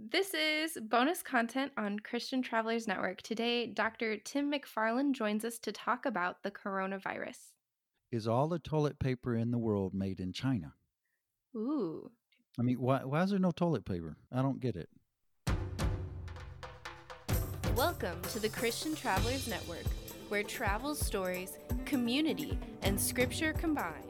This is bonus content on Christian Travelers Network. Today, Dr. Tim McFarland joins us to talk about the coronavirus. Is all the toilet paper in the world made in China? Ooh. I mean, why, why is there no toilet paper? I don't get it. Welcome to the Christian Travelers Network, where travel stories, community, and scripture combine.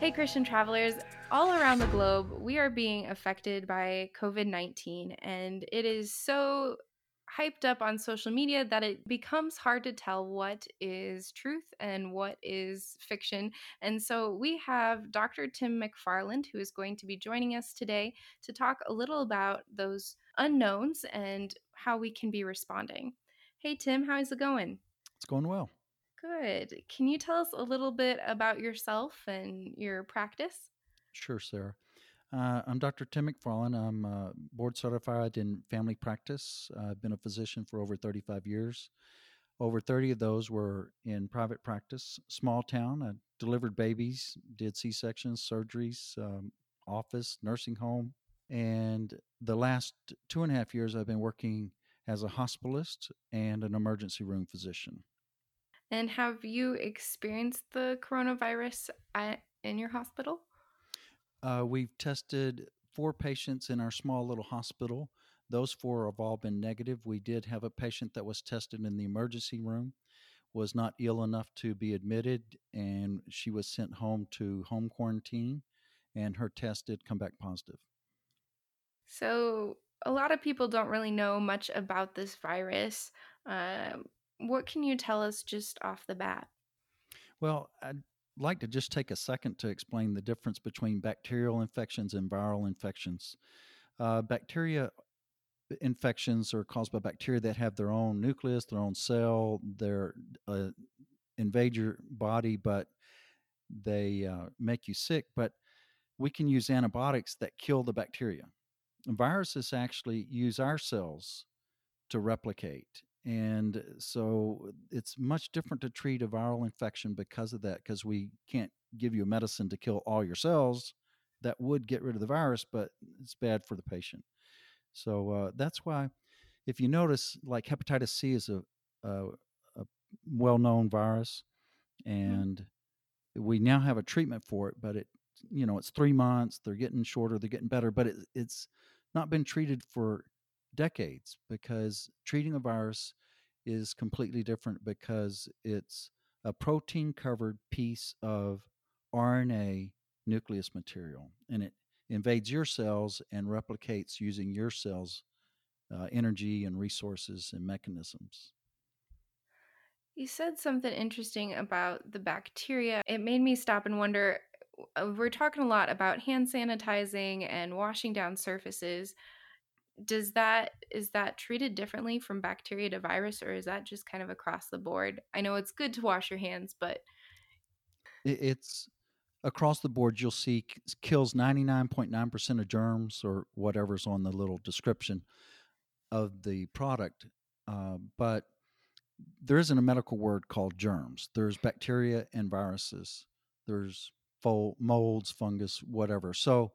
Hey, Christian travelers. All around the globe, we are being affected by COVID 19, and it is so hyped up on social media that it becomes hard to tell what is truth and what is fiction. And so we have Dr. Tim McFarland, who is going to be joining us today to talk a little about those unknowns and how we can be responding. Hey, Tim, how is it going? It's going well. Good. Can you tell us a little bit about yourself and your practice? Sure, Sarah. Uh, I'm Dr. Tim McFarland. I'm uh, board certified in family practice. I've been a physician for over 35 years. Over 30 of those were in private practice, small town. I delivered babies, did C sections, surgeries, um, office, nursing home. And the last two and a half years, I've been working as a hospitalist and an emergency room physician. And have you experienced the coronavirus at, in your hospital? Uh, we've tested four patients in our small little hospital. Those four have all been negative. We did have a patient that was tested in the emergency room, was not ill enough to be admitted, and she was sent home to home quarantine, and her test did come back positive. So, a lot of people don't really know much about this virus. Uh, what can you tell us just off the bat? Well, I'd like to just take a second to explain the difference between bacterial infections and viral infections. Uh, bacteria infections are caused by bacteria that have their own nucleus, their own cell, they uh, invade your body, but they uh, make you sick. But we can use antibiotics that kill the bacteria. Viruses actually use our cells to replicate and so it's much different to treat a viral infection because of that, because we can't give you a medicine to kill all your cells that would get rid of the virus, but it's bad for the patient. So uh, that's why, if you notice, like hepatitis C is a, a, a well known virus, mm-hmm. and mm-hmm. we now have a treatment for it, but it, you know, it's three months, they're getting shorter, they're getting better, but it, it's not been treated for decades because treating a virus is completely different because it's a protein covered piece of RNA nucleus material and it invades your cells and replicates using your cells uh, energy and resources and mechanisms. You said something interesting about the bacteria. It made me stop and wonder we're talking a lot about hand sanitizing and washing down surfaces does that is that treated differently from bacteria to virus or is that just kind of across the board? I know it's good to wash your hands but it's across the board you'll see kills 99.9% of germs or whatever's on the little description of the product uh, but there isn't a medical word called germs. There's bacteria and viruses. There's molds fungus whatever. So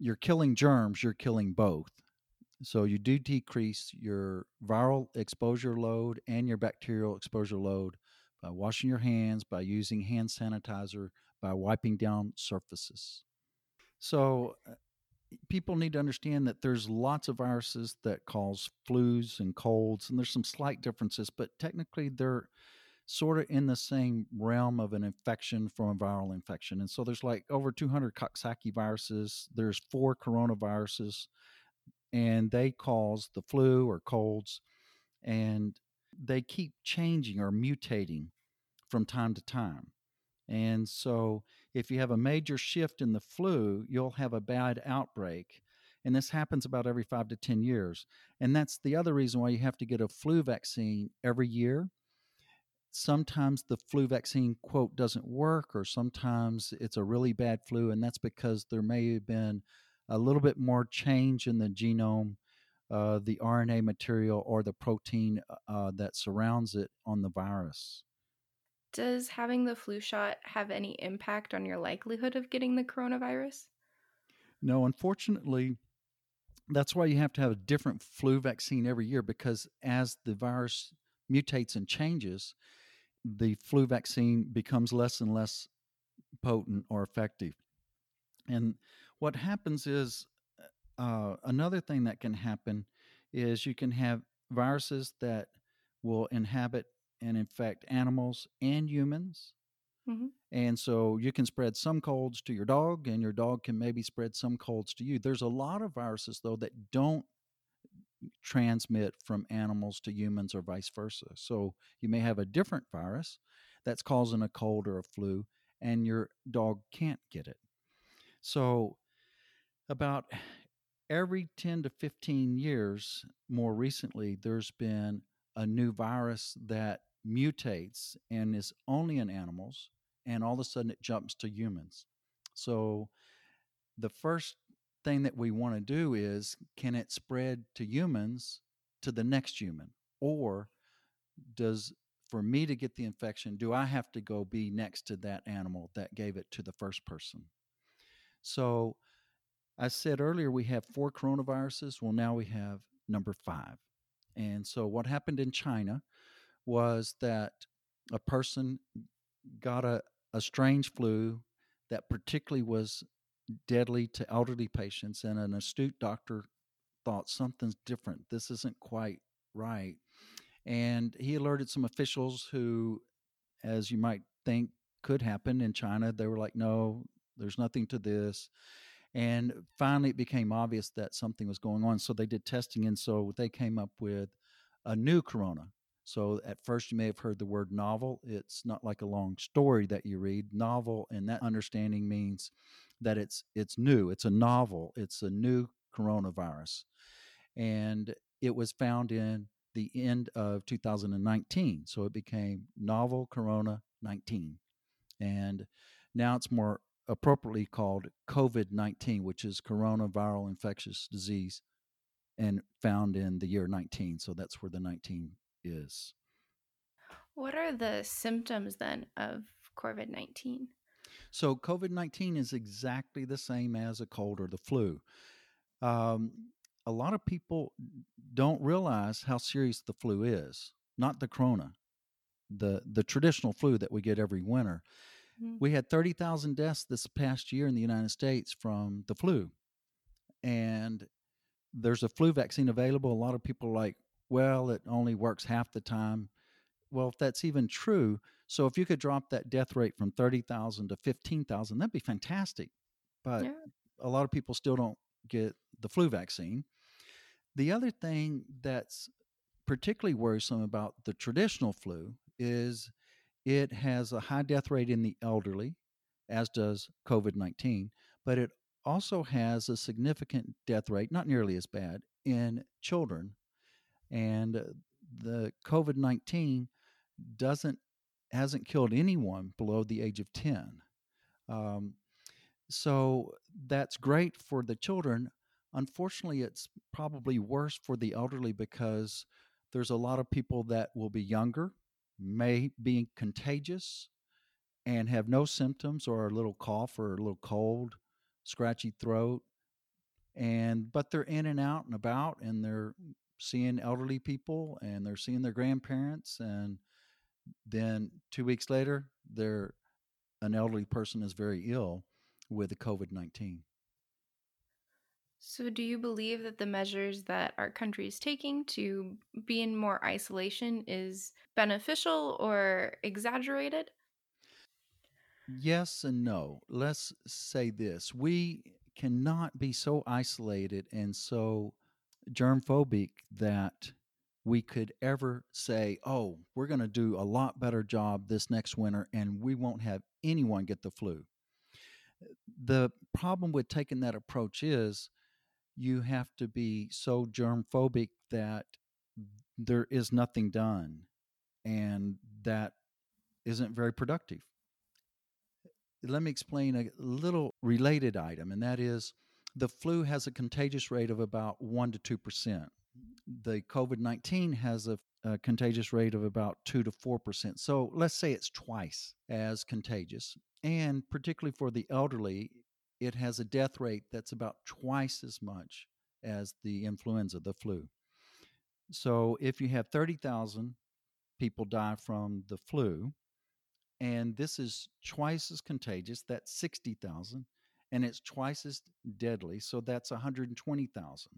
you're killing germs you're killing both so you do decrease your viral exposure load and your bacterial exposure load by washing your hands, by using hand sanitizer, by wiping down surfaces. So uh, people need to understand that there's lots of viruses that cause flus and colds and there's some slight differences, but technically they're sort of in the same realm of an infection from a viral infection. And so there's like over 200 Coxsackie viruses, there's four coronaviruses, and they cause the flu or colds and they keep changing or mutating from time to time. And so, if you have a major shift in the flu, you'll have a bad outbreak. And this happens about every five to 10 years. And that's the other reason why you have to get a flu vaccine every year. Sometimes the flu vaccine, quote, doesn't work, or sometimes it's a really bad flu. And that's because there may have been a little bit more change in the genome, uh, the RNA material or the protein uh, that surrounds it on the virus. Does having the flu shot have any impact on your likelihood of getting the coronavirus? No, unfortunately, that's why you have to have a different flu vaccine every year because as the virus mutates and changes, the flu vaccine becomes less and less potent or effective. And what happens is uh, another thing that can happen is you can have viruses that will inhabit and infect animals and humans. Mm-hmm. And so you can spread some colds to your dog, and your dog can maybe spread some colds to you. There's a lot of viruses, though, that don't transmit from animals to humans or vice versa. So you may have a different virus that's causing a cold or a flu, and your dog can't get it. So, about every 10 to 15 years, more recently, there's been a new virus that mutates and is only in animals, and all of a sudden it jumps to humans. So, the first thing that we want to do is can it spread to humans to the next human? Or does for me to get the infection, do I have to go be next to that animal that gave it to the first person? So I said earlier we have four coronaviruses. Well, now we have number five. And so what happened in China was that a person got a, a strange flu that particularly was deadly to elderly patients, and an astute doctor thought something's different. This isn't quite right. And he alerted some officials who, as you might think could happen in China, they were like, no, there's nothing to this. And finally, it became obvious that something was going on. So they did testing. And so they came up with a new corona. So at first, you may have heard the word novel. It's not like a long story that you read. Novel, and that understanding means that it's it's new. It's a novel. It's a new coronavirus, and it was found in the end of 2019. So it became novel corona 19, and now it's more appropriately called COVID 19, which is coronavirus infectious disease, and found in the year 19. So that's where the 19 is. What are the symptoms then of COVID 19? So, COVID 19 is exactly the same as a cold or the flu. Um, a lot of people don't realize how serious the flu is, not the corona, the, the traditional flu that we get every winter. Mm-hmm. We had 30,000 deaths this past year in the United States from the flu. And there's a flu vaccine available. A lot of people are like, well, it only works half the time. Well, if that's even true, so if you could drop that death rate from 30,000 to 15,000, that'd be fantastic. But yeah. a lot of people still don't get the flu vaccine. The other thing that's particularly worrisome about the traditional flu is it has a high death rate in the elderly, as does COVID 19, but it also has a significant death rate, not nearly as bad, in children. And the COVID 19 doesn't hasn't killed anyone below the age of 10. Um, so that's great for the children. Unfortunately, it's probably worse for the elderly because there's a lot of people that will be younger, may be contagious, and have no symptoms or a little cough or a little cold, scratchy throat. And but they're in and out and about and they're seeing elderly people and they're seeing their grandparents and then two weeks later, they're an elderly person is very ill with the COVID nineteen. So, do you believe that the measures that our country is taking to be in more isolation is beneficial or exaggerated? Yes and no. Let's say this we cannot be so isolated and so germ phobic that we could ever say, oh, we're going to do a lot better job this next winter and we won't have anyone get the flu. The problem with taking that approach is you have to be so germ phobic that there is nothing done and that isn't very productive. Let me explain a little related item, and that is the flu has a contagious rate of about 1% to 2% the COVID 19 has a a contagious rate of about 2 to 4%. So let's say it's twice as contagious. And particularly for the elderly, it has a death rate that's about twice as much as the influenza, the flu. So if you have 30,000 people die from the flu, and this is twice as contagious, that's 60,000, and it's twice as deadly, so that's 120,000.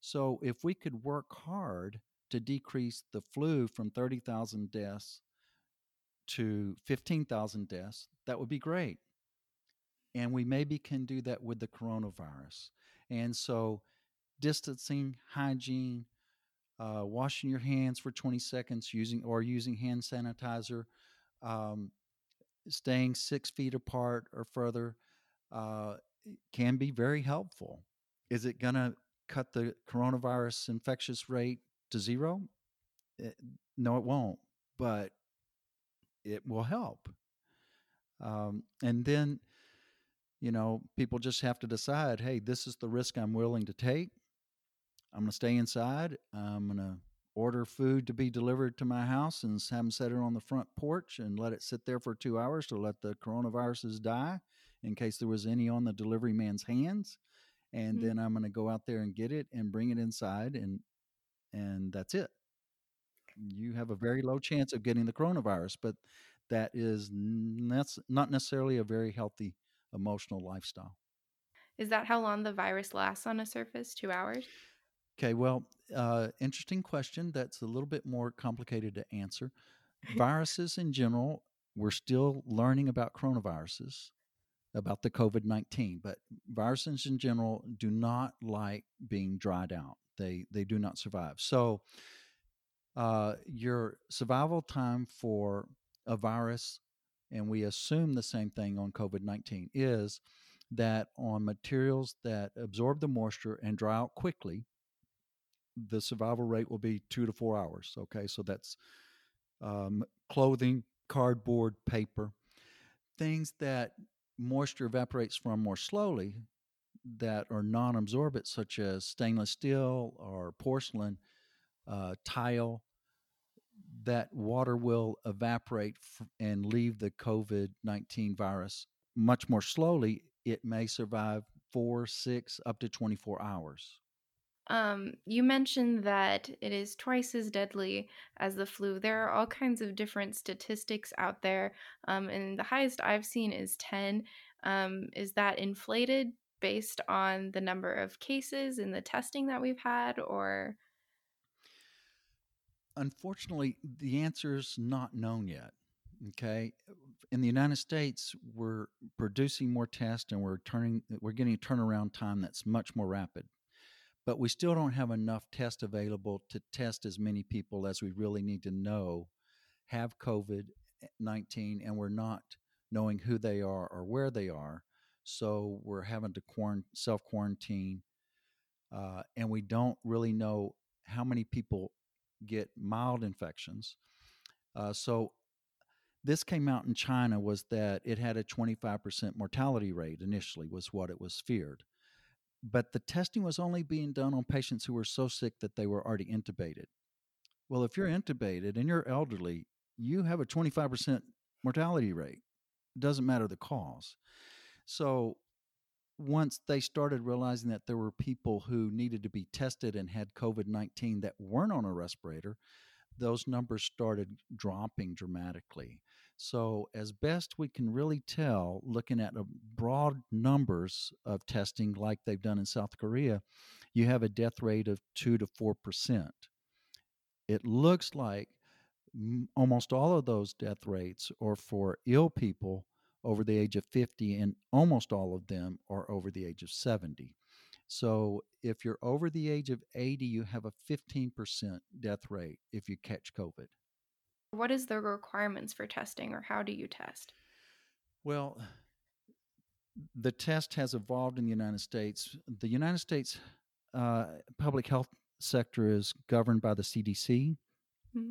So if we could work hard to decrease the flu from 30,000 deaths to 15,000 deaths, that would be great. And we maybe can do that with the coronavirus. And so, distancing, hygiene, uh, washing your hands for 20 seconds using or using hand sanitizer, um, staying six feet apart or further uh, can be very helpful. Is it going to cut the coronavirus infectious rate to zero? It, eh, no, it won't, but it will help. Um, and then, you know, people just have to decide hey, this is the risk I'm willing to take. I'm going to stay inside. I'm going to order food to be delivered to my house and have them set it on the front porch and let it sit there for two hours to let the coronaviruses die in case there was any on the delivery man's hands. And mm-hmm. then I'm going to go out there and get it and bring it inside and and that's it. You have a very low chance of getting the coronavirus, but that is that's not necessarily a very healthy emotional lifestyle. Is that how long the virus lasts on a surface? Two hours? Okay, well, uh, interesting question. That's a little bit more complicated to answer. Viruses in general, we're still learning about coronaviruses, about the COVID 19, but viruses in general do not like being dried out. They, they do not survive. So, uh, your survival time for a virus, and we assume the same thing on COVID 19, is that on materials that absorb the moisture and dry out quickly, the survival rate will be two to four hours. Okay, so that's um, clothing, cardboard, paper, things that moisture evaporates from more slowly that are non absorbent, such as stainless steel or porcelain, uh, tile, that water will evaporate and leave the COVID 19 virus much more slowly. It may survive four, six, up to 24 hours. Um, you mentioned that it is twice as deadly as the flu. There are all kinds of different statistics out there, um, and the highest I've seen is 10. Um, is that inflated based on the number of cases and the testing that we've had, or? Unfortunately, the answer is not known yet. Okay, in the United States, we're producing more tests and we're turning, we're getting a turnaround time that's much more rapid but we still don't have enough tests available to test as many people as we really need to know have COVID 19, and we're not knowing who they are or where they are. So we're having to self quarantine, uh, and we don't really know how many people get mild infections. Uh, so this came out in China was that it had a 25% mortality rate initially was what it was feared but the testing was only being done on patients who were so sick that they were already intubated. Well, if you're intubated and you're elderly, you have a 25% mortality rate. It doesn't matter the cause. So once they started realizing that there were people who needed to be tested and had COVID 19 that weren't on a respirator, those numbers started dropping dramatically. So, as best we can really tell, looking at broad numbers of testing like they've done in South Korea, you have a death rate of 2 to 4%. It looks like almost all of those death rates are for ill people over the age of 50, and almost all of them are over the age of 70. So if you're over the age of 80, you have a 15% death rate if you catch COVID. What is the requirements for testing or how do you test? Well, the test has evolved in the United States. The United States uh, public health sector is governed by the CDC. Mm-hmm.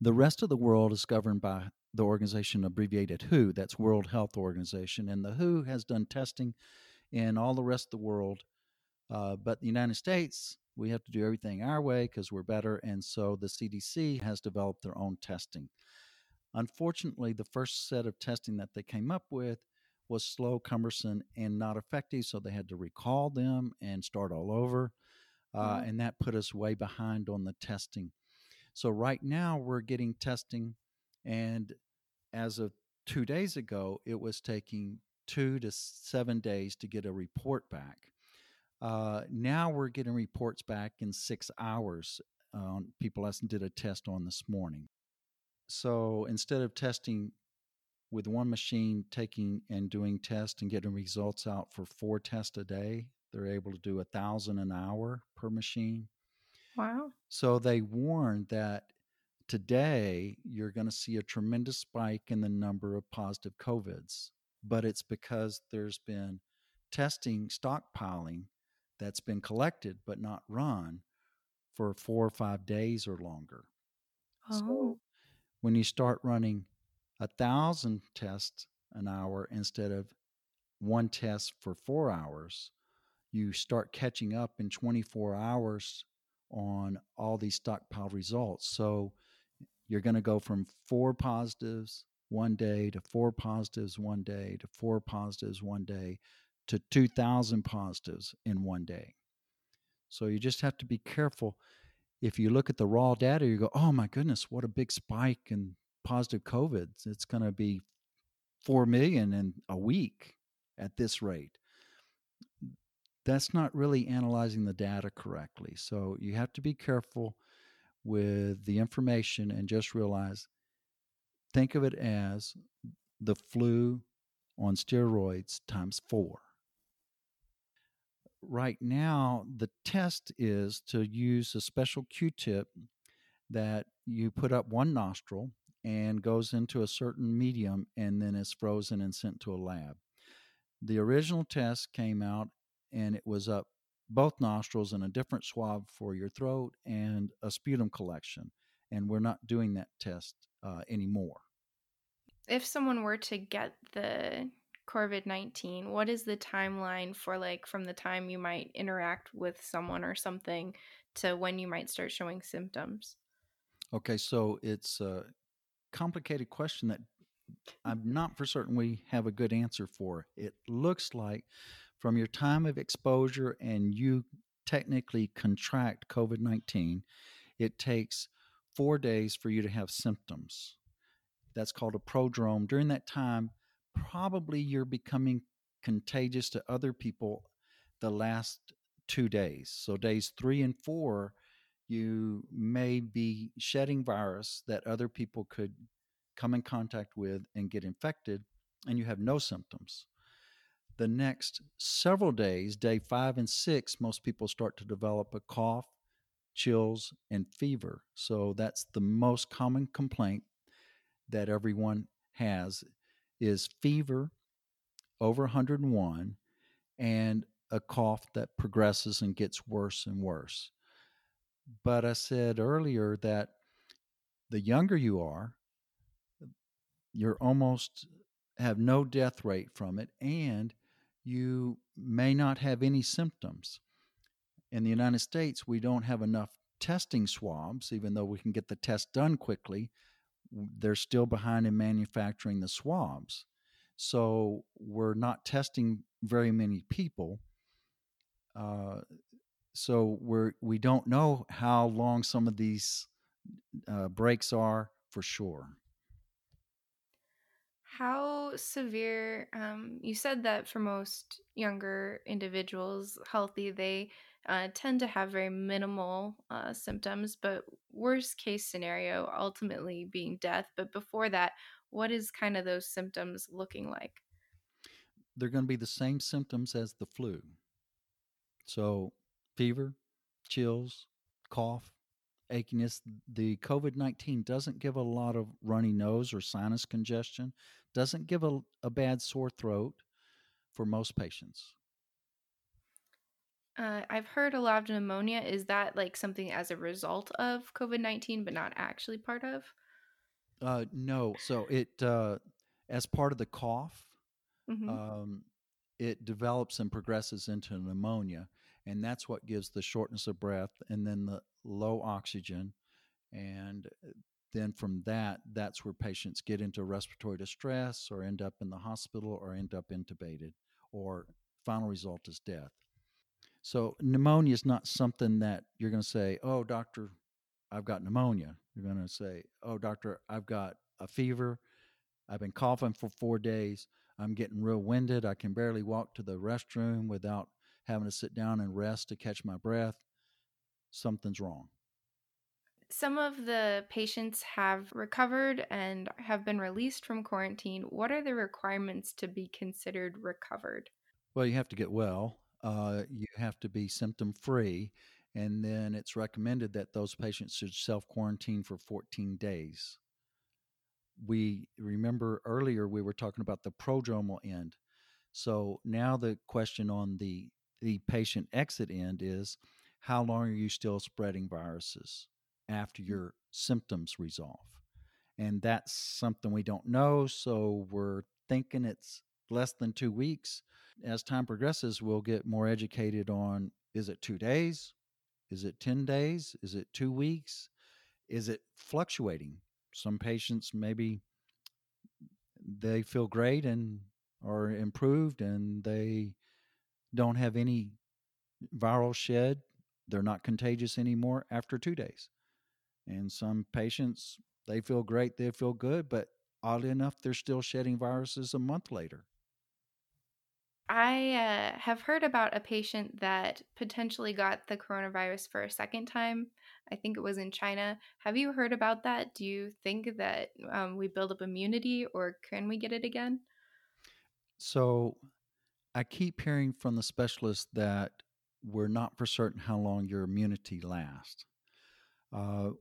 The rest of the world is governed by the organization abbreviated WHO, that's World Health Organization. And the WHO has done testing in all the rest of the world uh, but the United States We have to do everything our way because we're better. And so the CDC has developed their own testing. Unfortunately, the first set of testing that they came up with was slow, cumbersome, and not effective. So they had to recall them and start all over. Uh, And that put us way behind on the testing. So right now we're getting testing, and as of two days ago, it was taking two to seven days to get a report back. Uh, now we're getting reports back in six hours. Uh, people did a test on this morning. So instead of testing with one machine, taking and doing tests and getting results out for four tests a day, they're able to do a thousand an hour per machine. Wow. So they warned that today you're going to see a tremendous spike in the number of positive COVIDs, but it's because there's been testing stockpiling that's been collected but not run for four or five days or longer. Oh. So when you start running a thousand tests an hour instead of one test for four hours, you start catching up in 24 hours on all these stockpile results. So you're going to go from four positives one day to four positives one day to four positives one day to 2,000 positives in one day. So you just have to be careful. If you look at the raw data, you go, oh my goodness, what a big spike in positive COVID. It's going to be 4 million in a week at this rate. That's not really analyzing the data correctly. So you have to be careful with the information and just realize think of it as the flu on steroids times four. Right now, the test is to use a special Q tip that you put up one nostril and goes into a certain medium and then is frozen and sent to a lab. The original test came out and it was up both nostrils and a different swab for your throat and a sputum collection. And we're not doing that test uh, anymore. If someone were to get the COVID 19, what is the timeline for like from the time you might interact with someone or something to when you might start showing symptoms? Okay, so it's a complicated question that I'm not for certain we have a good answer for. It looks like from your time of exposure and you technically contract COVID 19, it takes four days for you to have symptoms. That's called a prodrome. During that time, probably you're becoming contagious to other people the last two days. So, days three and four, you may be shedding virus that other people could come in contact with and get infected, and you have no symptoms the next several days, day five and six, most people start to develop a cough, chills, and fever. So that's the most common complaint that everyone has is fever over 101 and a cough that progresses and gets worse and worse. But I said earlier that the younger you are, you're almost have no death rate from it and you may not have any symptoms. In the United States, we don't have enough testing swabs, even though we can get the test done quickly. They're still behind in manufacturing the swabs. So we're not testing very many people. Uh, so we're we don't know how long some of these uh, breaks are for sure. How severe? Um, you said that for most younger individuals, healthy, they uh, tend to have very minimal uh, symptoms, but worst case scenario, ultimately being death. But before that, what is kind of those symptoms looking like? They're going to be the same symptoms as the flu. So, fever, chills, cough, achiness. The COVID 19 doesn't give a lot of runny nose or sinus congestion, doesn't give a, a bad sore throat for most patients. Uh, I've heard a lot of pneumonia. Is that like something as a result of COVID 19, but not actually part of? Uh, no. So it, uh, as part of the cough, mm-hmm. um, it develops and progresses into pneumonia. And that's what gives the shortness of breath and then the low oxygen. And uh, then from that, that's where patients get into respiratory distress or end up in the hospital or end up intubated, or final result is death. So pneumonia is not something that you're going to say, "Oh, doctor, I've got pneumonia." You're going to say, "Oh, doctor, I've got a fever. I've been coughing for 4 days. I'm getting real winded. I can barely walk to the restroom without having to sit down and rest to catch my breath. Something's wrong." Some of the patients have recovered and have been released from quarantine. What are the requirements to be considered recovered? Well, you have to get well uh, you have to be symptom free. And then it's recommended that those patients should self quarantine for 14 days. We remember earlier we were talking about the prodromal end. So now the question on the, the patient exit end is how long are you still spreading viruses after mm. your symptoms resolve? And that's something we don't know. So we're thinking it's less than two weeks as time progresses, we'll get more educated on is it two days? Is it 10 days? Is it two weeks? Is it fluctuating? Some patients maybe they feel great and are improved and they don't have any viral shed. They're not contagious anymore after two days. And some patients, they feel great, they feel good, but oddly enough, they're still shedding viruses a month later. I uh, have heard about a patient that potentially got the coronavirus for a second time. I think it was in China. Have you heard about that? Do you think that um, we build up immunity or can we get it again? So I keep hearing from the specialists that we're not for certain how long your immunity lasts. Uh,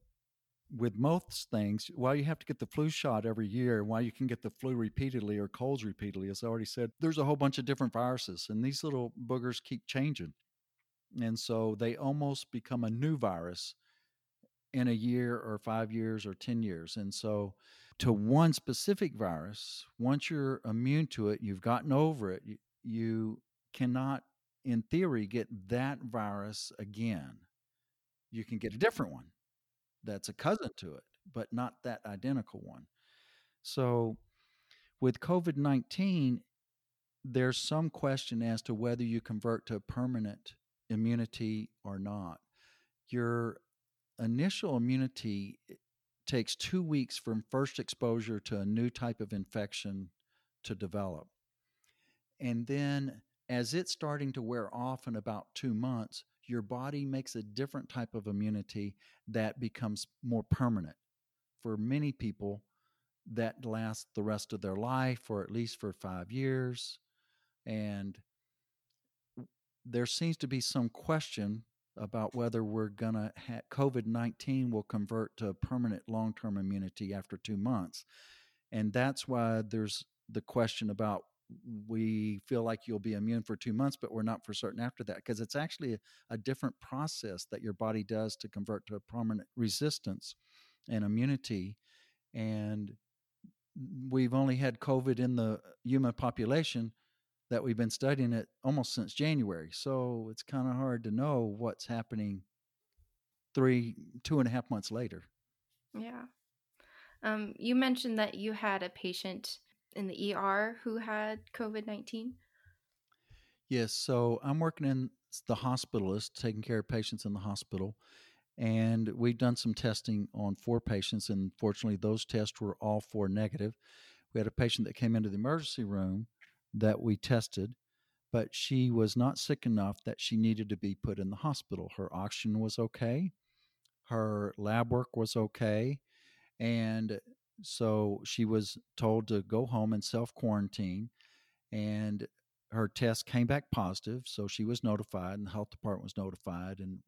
with most things, while you have to get the flu shot every year, while you can get the flu repeatedly or colds repeatedly, as I already said, there's a whole bunch of different viruses, and these little boogers keep changing. And so they almost become a new virus in a year or five years or 10 years. And so, to one specific virus, once you're immune to it, you've gotten over it, you, cannot, in theory, get that virus again. You can get a different one that's a cousin to it, but not that identical one. So with COVID 19, there's some question as to whether you convert to permanent immunity or not. Your initial immunity eh, takes two weeks from first exposure to a new type of infection to develop. And then, as it's starting to wear off in about two months, your body makes a different type of immunity that becomes more permanent. For many people, that lasts the rest of their life or at least for five years. And there seems to be some question about whether we're going to have COVID 19 will convert to permanent long term immunity after two months. And that's why there's the question about we feel like you'll be immune for two months, but we're not for certain after that because it's actually a, a, different process that your body does to convert to a permanent resistance and immunity. And we've only had COVID in the human population that we've been studying it almost since January. So it's kind of hard to know what's happening three, two and a half months later. Yeah. Um, you mentioned that you had a patient in the ER who had COVID 19? Yes. So I'm working in the hospitalist, taking care of patients in the hospital. And we've done some testing on four patients, and fortunately, those tests were all four negative. We had a patient that came into the emergency room that we tested, but she was not sick enough that she needed to be put in the hospital. Her oxygen was okay, her lab work was okay, and so she was told to go home and self quarantine, and her test came back positive. So she was notified, and the health department was notified, and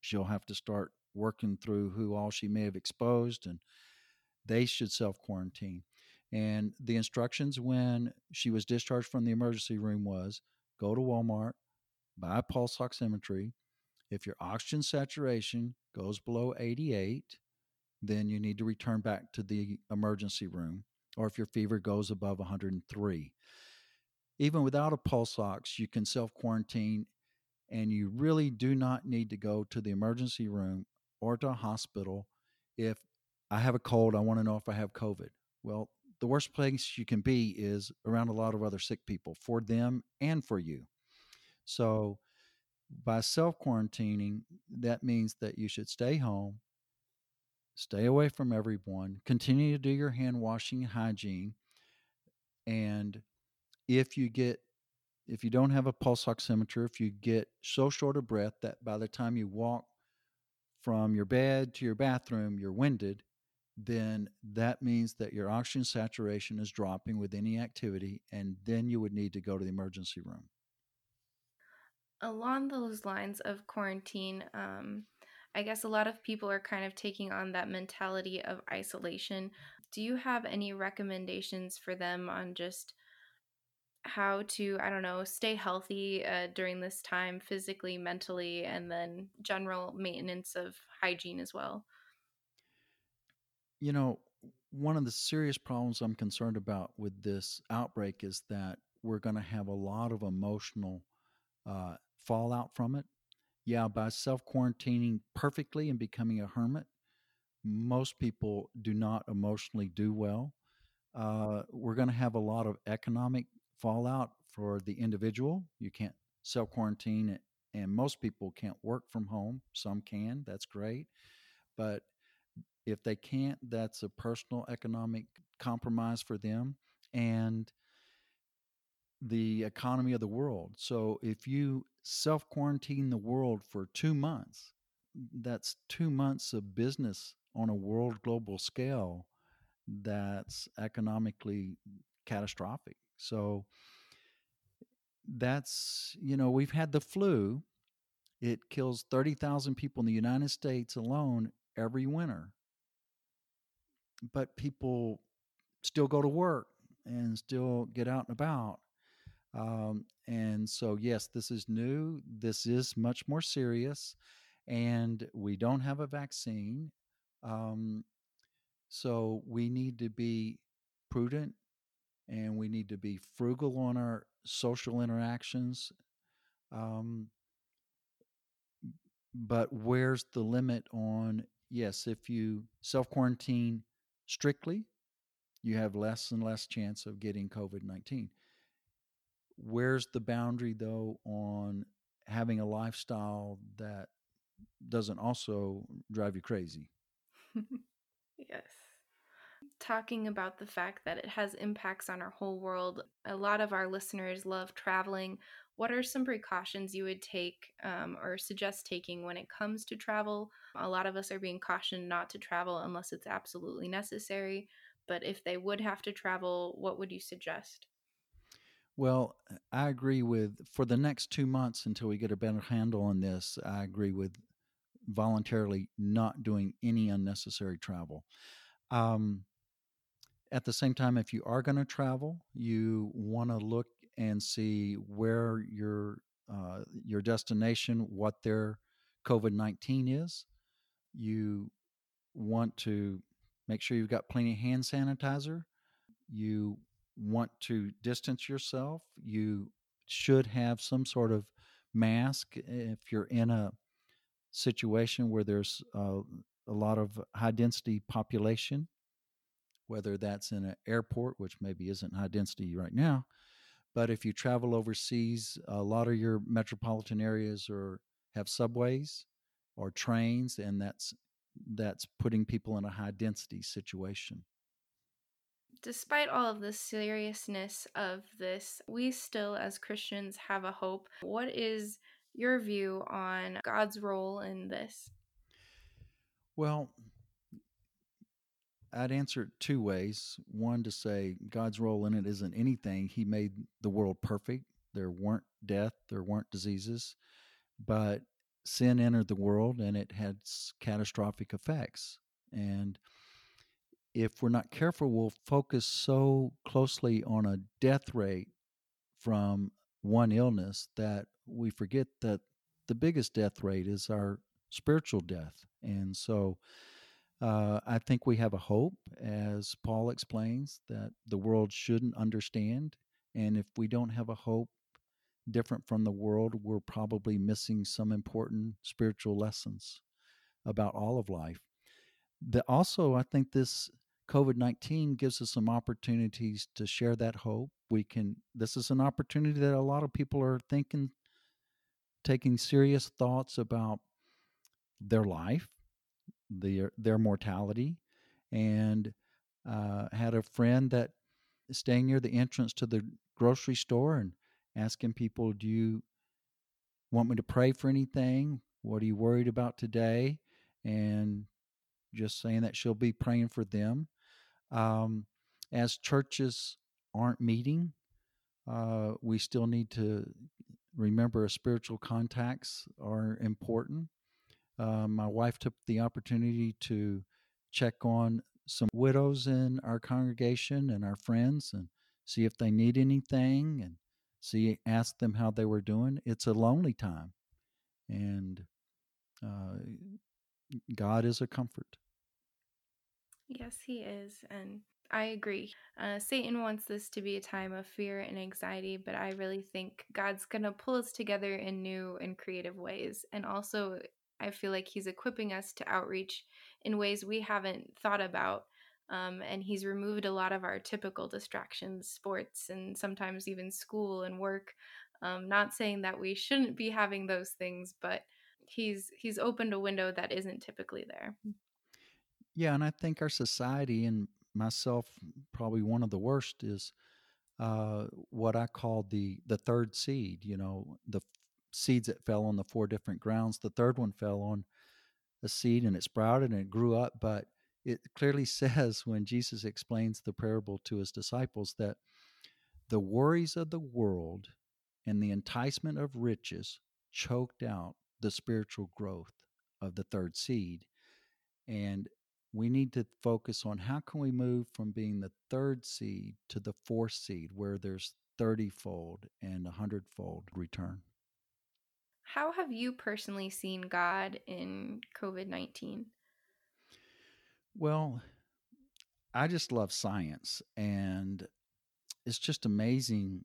she'll have to start working through who all she may have exposed, and they should self quarantine. And the instructions when she was discharged from the emergency room was go to Walmart, buy pulse oximetry. If your oxygen saturation goes below 88, then you need to return back to the emergency room, or if your fever goes above 103. Even without a pulse ox, you can self quarantine and you really do not need to go to the emergency room or to a hospital if I have a cold, I want to know if I have COVID. Well, the worst place you can be is around a lot of other sick people for them and for you. So, by self quarantining, that means that you should stay home, stay away from everyone, continue to do your hand washing and hygiene. And if you get, if you don't have a pulse oximeter, if you get so short of breath that by the time you walk from your bed to your bathroom, you're winded, then that means that your oxygen saturation is dropping with any activity, and then you would need to go to the emergency room. Along those lines of quarantine, um, I guess a lot of people are kind of taking on that mentality of isolation. Do you have any recommendations for them on just how to, I don't know, stay healthy uh, during this time, physically, mentally, and then general maintenance of hygiene as well? You know, one of the serious problems I'm concerned about with this outbreak is that we're going to have a lot of emotional uh, fallout from it. Yeah, by self quarantining perfectly and becoming a hermit, most people do not emotionally do well. Uh, we're going to have a lot of economic fallout for the individual. You can't self quarantine, and most people can't work from home. Some can, that's great. But if they can't, that's a personal economic compromise for them and the economy of the world. So if you self quarantine the world for two months, that's two months of business on a world global scale that's economically catastrophic. So that's, you know, we've had the flu. It kills 30,000 people in the United States alone every winter but people still go to work and still get out and about. Um, and so, yes, this is new. This is much more serious, and we don't have a vaccine. Um, so, we need to be prudent and we need to be frugal on our social interactions. Um, but where's the limit on, yes, if you self quarantine strictly, you have less and less chance of getting COVID 19. Where's the boundary, though, on having a lifestyle that doesn't also drive you crazy? yes. Talking about the fact that it has impacts on our whole world, a lot of our listeners love traveling. What are some precautions you would take um, or suggest taking when it comes to travel? A lot of us are being cautioned not to travel unless it's absolutely necessary. But if they would have to travel, what would you suggest? Well, I agree with for the next two months until we get a better handle on this, I agree with voluntarily not doing any unnecessary travel. Um, at the same time, if you are going to travel, you want to look and see where your uh, your destination, what their COVID nineteen is. You want to make sure you've got plenty of hand sanitizer. You want to distance yourself. You should have some sort of mask if you're in a situation where there's a lot of high density population, whether that's in an airport, which maybe isn't high density right now, but if you travel overseas, a lot of your metropolitan areas are have subways or trains, and that's that's putting people in a high density situation. Despite all of the seriousness of this, we still, as Christians, have a hope. What is your view on God's role in this? Well, I'd answer it two ways. One to say God's role in it isn't anything. He made the world perfect. There weren't death, there weren't diseases, but sin entered the world and it had catastrophic effects. And if we're not careful, we'll focus so closely on a death rate from one illness that we forget that the biggest death rate is our spiritual death. And so uh, I think we have a hope, as Paul explains, that the world shouldn't understand. And if we don't have a hope, different from the world, we're probably missing some important spiritual lessons about all of life. The, also, I think this COVID 19 gives us some opportunities to share that hope. We can, this is an opportunity that a lot of people are thinking, taking serious thoughts about their life, their, their mortality, and uh, had a friend that staying near the entrance to the grocery store and asking people, Do you want me to pray for anything? What are you worried about today? And just saying that she'll be praying for them. Um, as churches aren't meeting, uh, we still need to remember spiritual contacts are important. Uh, my wife took the opportunity to check on some widows in our congregation and our friends and see if they need anything and see ask them how they were doing it's a lonely time and uh, god is a comfort yes he is and i agree uh, satan wants this to be a time of fear and anxiety but i really think god's going to pull us together in new and creative ways and also I feel like he's equipping us to outreach in ways we haven't thought about. Um, and he's removed a lot of our typical distractions, sports, and sometimes even school and work. Um, not saying that we shouldn't be having those things, but he's he's opened a window that isn't typically there. Yeah, and I think our society and myself probably one of the worst is uh, what I call the the third seed. You know, the seeds that fell on the four different grounds. The third one fell on a seed and it sprouted and it grew up. But it clearly says when Jesus explains the parable to his disciples that the worries of the world and the enticement of riches choked out the spiritual growth of the third seed. And we need to focus on how can we move from being the third seed to the fourth seed where there's 30 fold and a hundredfold return. How have you personally seen God in COVID 19? Well, I just love science, and it's just amazing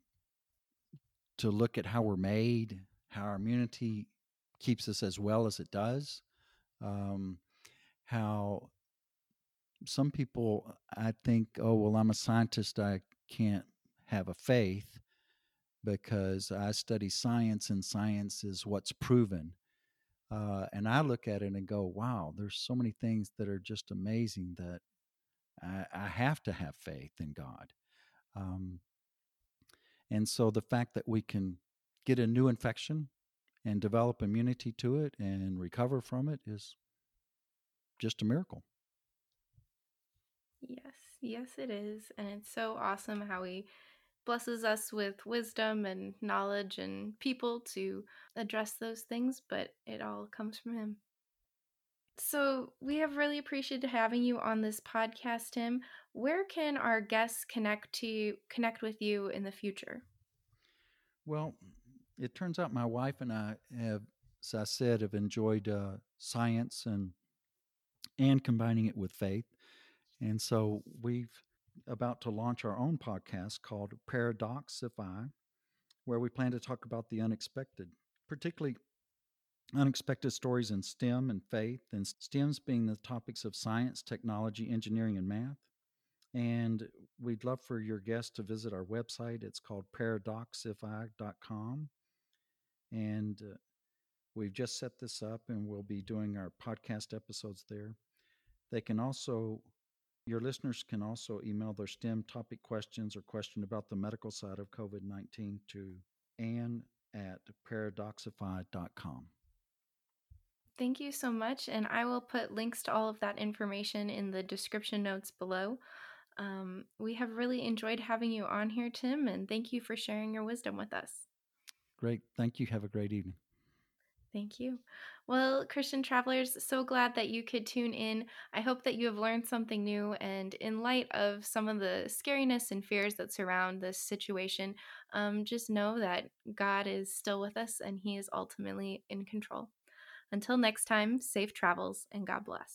to look at how we're made, how our immunity keeps us as well as it does, um, how some people, I think, oh, well, I'm a scientist, I can't have a faith because I study science and science is what's proven. Uh, and I look at it and go, wow, there's so many things that are just amazing that I, I have to have faith in God. Um, and so the fact that we can get a new infection and develop immunity to it and recover from it is just a miracle. Yes, yes, it is. And it's so awesome how He blesses us with wisdom and knowledge and people to address those things, but it all comes from Him. So, we have really appreciated having you on this podcast, Tim. Where can our guests connect to connect with you in the future? Well, it turns out my wife and I have, as I said, have enjoyed uh, science and and combining it with faith, and so we've about to launch our own podcast called Paradoxify, where we plan to talk about the unexpected, particularly unexpected stories in STEM and faith, and STEMs being the topics of science, technology, engineering, and math. And we'd love for your guests to visit our website. It's called paradoxify.com. And uh, we've just set this up and we'll be doing our podcast episodes there. They can also your listeners can also email their STEM topic questions or question about the medical side of COVID 19 to Anne at paradoxify.com. Thank you so much. And I will put links to all of that information in the description notes below. Um, we have really enjoyed having you on here, Tim, and thank you for sharing your wisdom with us. Great. Thank you. Have a great evening. Thank you. Well, Christian travelers, so glad that you could tune in. I hope that you have learned something new. And in light of some of the scariness and fears that surround this situation, um, just know that God is still with us and He is ultimately in control. Until next time, safe travels and God bless.